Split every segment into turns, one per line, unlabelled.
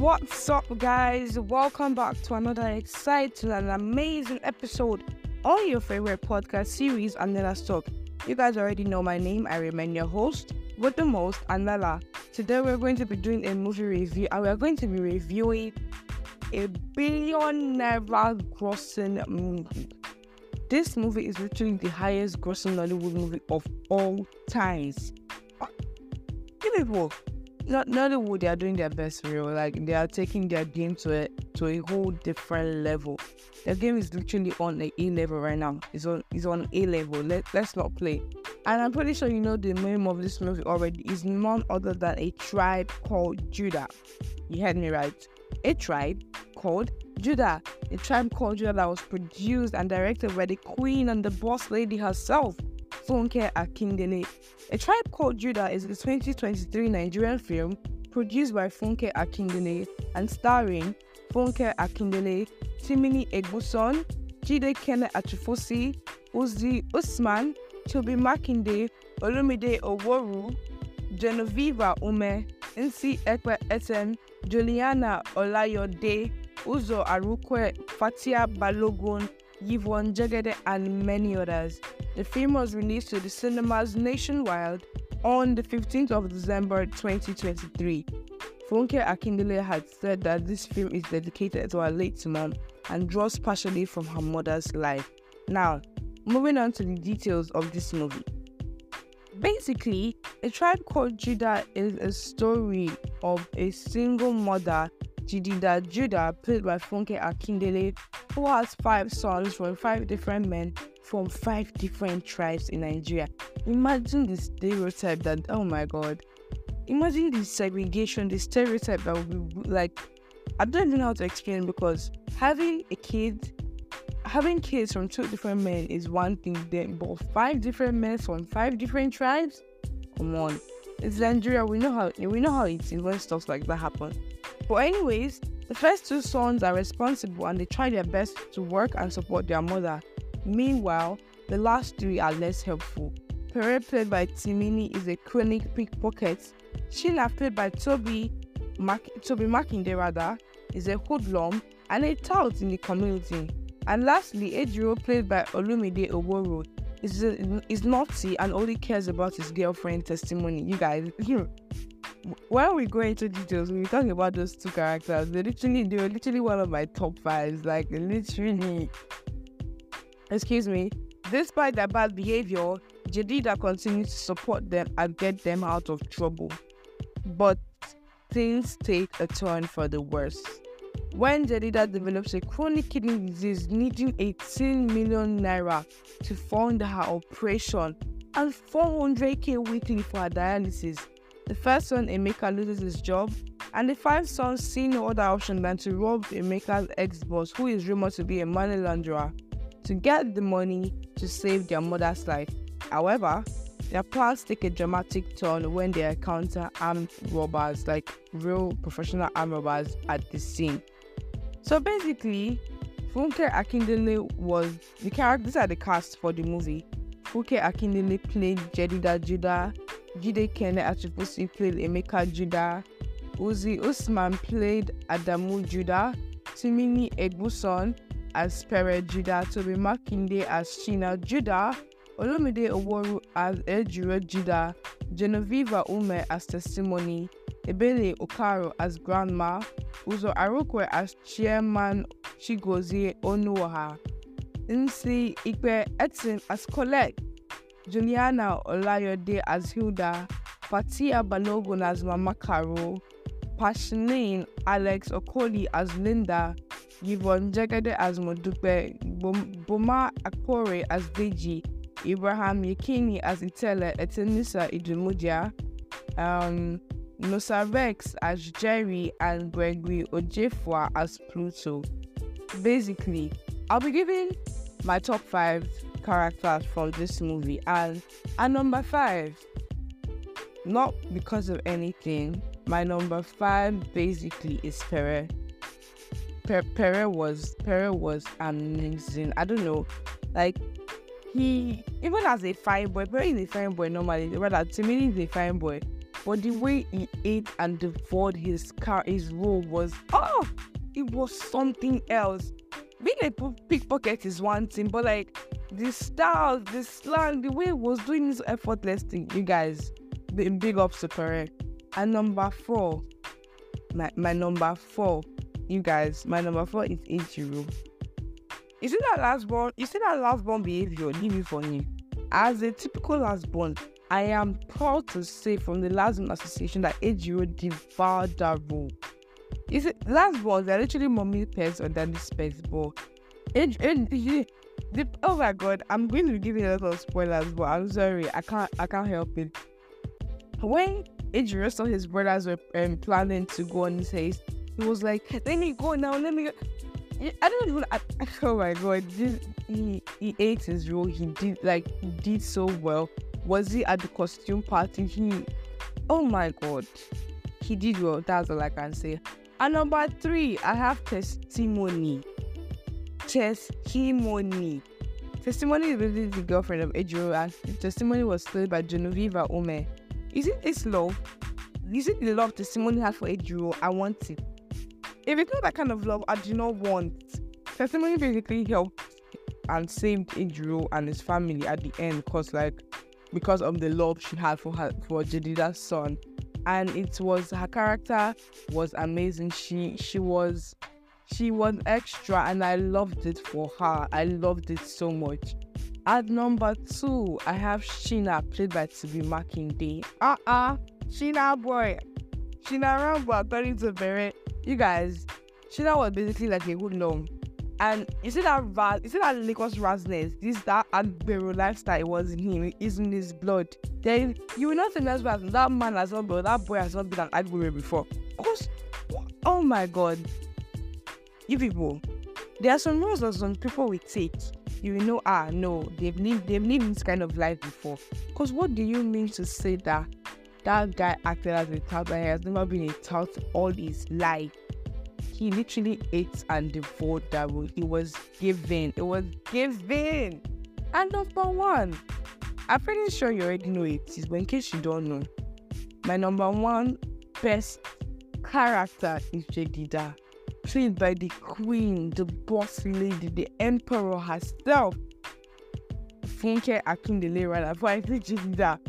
What's up, guys? Welcome back to another exciting and amazing episode on your favorite podcast series, Anella's Talk. You guys already know my name. I remain your host with the most, Anela. Today, we're going to be doing a movie review and we're going to be reviewing a billion naira grossing movie. This movie is literally the highest grossing Nollywood movie of all times. You people, not Nollywood, they are doing their best real. Like they are taking their game to a to a whole different level. Their game is literally on a A level right now. It's on it's on A level. Let let's not play. And I'm pretty sure you know the name of this movie already is none other than a tribe called Judah. You heard me right. A tribe called Judah. A tribe called Judah that was produced and directed by the queen and the boss lady herself, Funke Akindele. A Tribe Called Judah is a 2023 Nigerian film produced by Funke Akindele and starring Funke Akindele, Timini Egbuson, Jide Kene Achufusi, Uzee Usman, Tobi Makinde, Olumide Oworu, Genevieve Ume, Nse Ikpe Etim, Juliana Olayode, Uzor Arukwe, Faithia Balogun, Yvonne Jegede, and many others. The film was released to the cinemas nationwide on the 15th of December 2023. Funke Akindele had said that this film is dedicated to her late mom and draws partially from her mother's life. Now, moving on to the details of this movie. Basically, A Tribe Called Judah is a story of a single mother, Jidida Judah, played by Funke Akindele, who has five sons from five different men from five different tribes in Nigeria. Imagine the stereotype that, oh my god. Imagine the segregation, the stereotype that be like, I don't even know how to explain because having a kid, having kids from two different men is one thing, then, but five different men from five different tribes? Come on. It's Nigeria, we know how we know how it is when stuff like that happen. But anyways, the first two sons are responsible and they try their best to work and support their mother. Meanwhile, the last three are less helpful. Pere, played by Timini, is a chronic pickpocket. Shina, played by Tobi, Mac- Tobi Makinde, rather, is a hoodlum and a tout in the community. And lastly, Ejiro, played by Olumide Oworu, is, a, is naughty and only cares about his girlfriend testimony. You guys, when we go into details, when we talk about those two characters. They literally, they were literally one of my top fives. Like literally, excuse me, despite their bad behavior, Jadida continues to support them and get them out of trouble. But things take a turn for the worse. When Jadida develops a chronic kidney disease needing 18 million naira to fund her operation and 400k weekly for her dialysis, the first son, Emeka, loses his job, and the five sons see no other option than to rob Emeka's ex boss, who is rumored to be a money launderer to get the money to save their mother's life. However, their plans take a dramatic turn when they encounter armed robbers, like real professional armed robbers, at the scene. So basically, Funke Akindele was the character. These are the cast for the movie. Funke Akindele played Jedida Judah, Jide Kene Achufusi played Emeka Judah, Uzee Usman played Adamu Judah, Timini Egbuson as Pere Judah, Tobi Makinde as Shina Judah, Olumide Oworu as Ejiro Judah, Genevieve Ume as Testimony, Ebele Okaro as Grandma, Uzor Arukwe as Chairman Chigozie Onuoha, Nse Ikpe Etim as Colette, Juliana Olayode as Hilda, Faithia Balogun as Mama Caro, Paschaline Alex Okoli as Linda, Yvonne Jegede as Modupe, Boma Akpore as Deji, Ibrahim Yekini as Itele, Etinosa Idemudia, um, Nosa Rex as Jerry, and Gregory Ojefua as Pluto. Basically, I'll be giving my top five characters from this movie, and at number five, not because of anything, my number five basically is Pere. Pere was Pere was amazing. I don't know, like he even as a fine boy, Pere is a fine boy normally. Rather, me, he's a fine boy. but the way he ate and devoured his car, his role was oh, it was something else. Being a pickpocket is one thing, but like the style, the slang, the way he was doing this effortless thing, you guys, big ups to Pere. And number four, my, my number four, you guys, my number four is Ejiro. You see that last born, you see that last born behavior, leave it for him. As a typical last born, I am proud to say from the last born association that Ejiro devoured that role. You see, last born, they're literally mommy pets or daddy pets, but Age, the, oh my god, I'm going to give you a lot of spoilers, but I'm sorry, I can't I can't help it. When Ejiro saw his brothers were um, planning to go on his haste, he was like, "Let me go now. Let me." go. I don't even. I, oh my god, he he ate his role. He did like he did so well. Was he at the costume party? He, oh my god, he did well. That's all I can say. And number three, I have testimony. Testimony. Testimony is really the girlfriend of Ejiro, and testimony was played by Genevieve Ume. Is it this love? Is it the love testimony has for Ejiro? I want it. If it's not that kind of love, I do not want. Testimony basically helped and saved Ejiro and his family at the end because like because of the love she had for her for Jedida's son. And it was her character was amazing. She she was she was extra and I loved it for her. I loved it so much. At number two, I have Shina, played by Tobi Makinde. Uh uh, Shina boy. Shina Rambo, according to Barrett. You guys, Shina was basically like a good long. And you see that raz, you see that Lagos rasness, this that Agbero lifestyle was in him, is in his blood. Then you will not that's bad. That man has not been, that boy has not been an Agbero before. Cause, oh my god, you people, there are some rules that some people will take you will know, ah, no, they've lived, they've lived this kind of life before. Because what do you mean to say that that guy acted as a tout, but he has never been a tout all his life? He literally ate and devoured that room. It was given. It was given. And number one, I'm pretty sure you already know it but in case you don't know, my number one best character is Jedida played by the queen, the boss lady, the emperor herself. Funke Akindele rather, but I think that.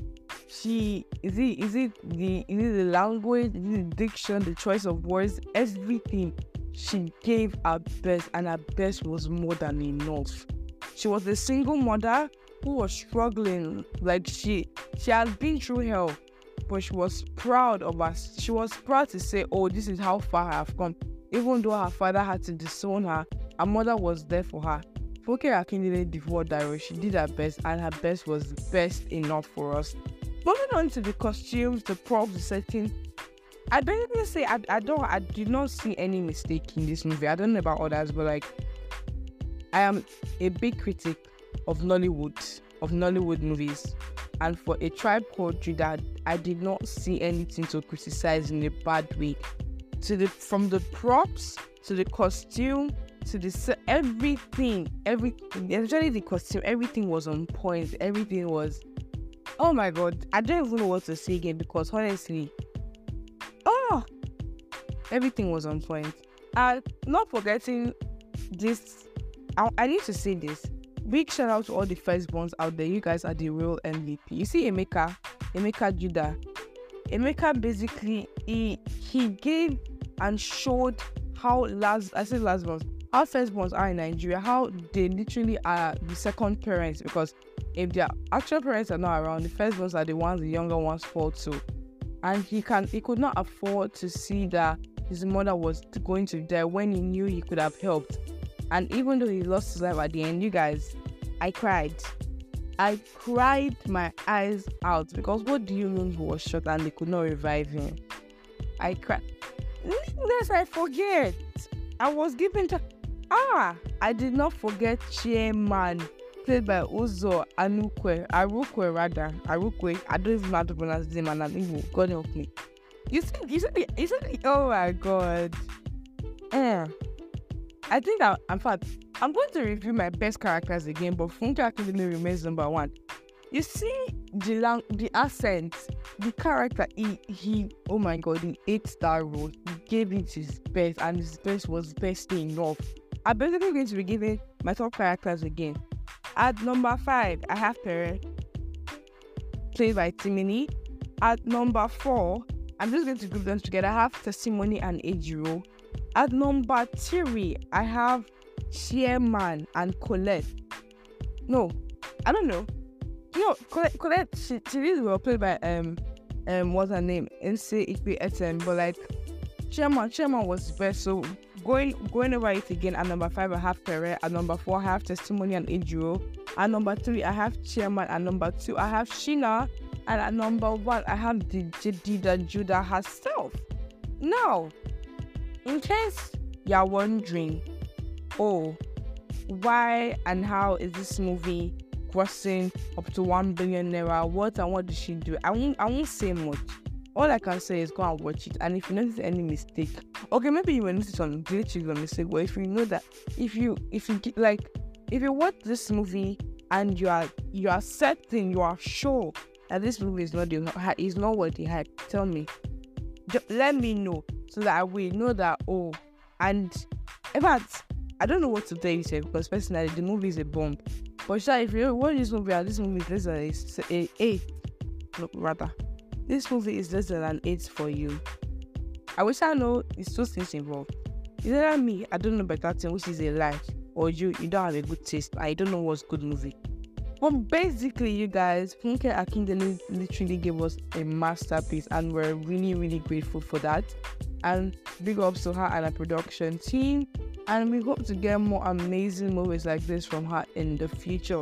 She is it is it the is it the language, is it the diction, the choice of words, everything. She gave her best, and her best was more than enough. She was a single mother who was struggling. Like she she has been through hell, but she was proud of us. She was proud to say, "Oh, this is how far I have come." Even though her father had to disown her, her mother was there for her. Funke Akindele devoured Dairo. She did her best, and her best was best enough for us. Moving on to the costumes, the props, the setting. I basically say I, I don't I did not see any mistake in this movie. I don't know about others, but like I am a big critic of Nollywood, of Nollywood movies. And for a tribe called Judah, I did not see anything to criticize in a bad way to the from the props to the costume to the everything, everything, especially the costume, everything was on point. Everything was, oh my god, I don't even know what to say again because honestly, oh, everything was on point. And not forgetting this, I, I need to say this. Big shout out to all the firstborns out there. You guys are the real MVP. You see Emeka, Emeka Judah. Emeka basically he he gave and showed how last I say last ones how firstborns are in Nigeria, how they literally are the second parents because if their actual parents are not around, the firstborns are the ones the younger ones fall to. And he can he could not afford to see that his mother was going to die when he knew he could have helped. And even though he lost his life at the end, you guys, I cried. I cried my eyes out because what do you mean he was shot and they could not revive him? I cried. Lest I forget, I was given to. Ah, I did not forget Chairman, played by Uzo Anukwe, Arukwe rather, Arukwe. I don't even know how to pronounce his name, and I'm Igbo. God help me. You see, you see, you see. Oh my God. Yeah. I think that, in fact, I'm going to review my best characters again, but Funke Akindele remains number one. You see, the lang- the accent, the character, he he oh my god, he ate that role. He gave it his best, and his best was best enough. I'm basically going to be giving my top characters again. At number five, I have Pere, played by Timini. At number four, I'm just going to group them together. I have Testimony and Ejiro. At number three, I have Chairman and Colette. No, I don't know. You know, Colette, Colette she, she really well played by um um what's her name? Nse Ikpe Etim, but like Chairman, Chairman was best. So going going over it again at number five, I have Pere. At number four, I have Testimony and Ejiro. At number three, I have Chairman. At number two, I have Shina. And at number one, I have the Jadida Judah herself. Now, in case you're wondering, oh, why and how is this movie grossing up to one billion naira? What and what did she do? I won't I won't say much. All I can say is go and watch it. And if you notice any mistake, okay, maybe you will notice some glitches or mistake. But if you know that, if you if you like, if you watch this movie and you are you are certain, you are sure that this movie is not the is not what they had, tell me. Just let me know so that I will know that oh, and in fact, I don't know what to tell you, sir, because personally the movie is a bomb. But sure, if you watch this movie, this movie is less than a, a eight, no, rather, this movie is less than an eight for you. I wish I know it's two things involved. Is that me? I don't know better thing, which is a lie, or you you don't have a good taste. I don't know what's good movie. But basically, you guys, Funke Akindele literally gave us a masterpiece, and we're really, really grateful for that. And big ups to her and her production team. And we hope to get more amazing movies like this from her in the future.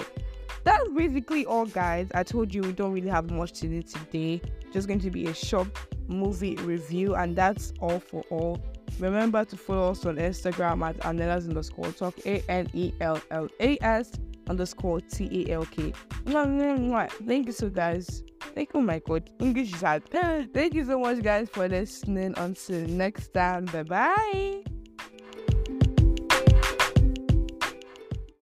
That's basically all, guys. I told you we don't really have much to do today. Just going to be a short movie review, and that's all for all. Remember to follow us on Instagram at Anellas underscore talk, A N E L L A S underscore T A L K. Thank you so guys. Thank you, my god. English is hard. Thank you so much, guys, for listening. Until next time. Bye bye.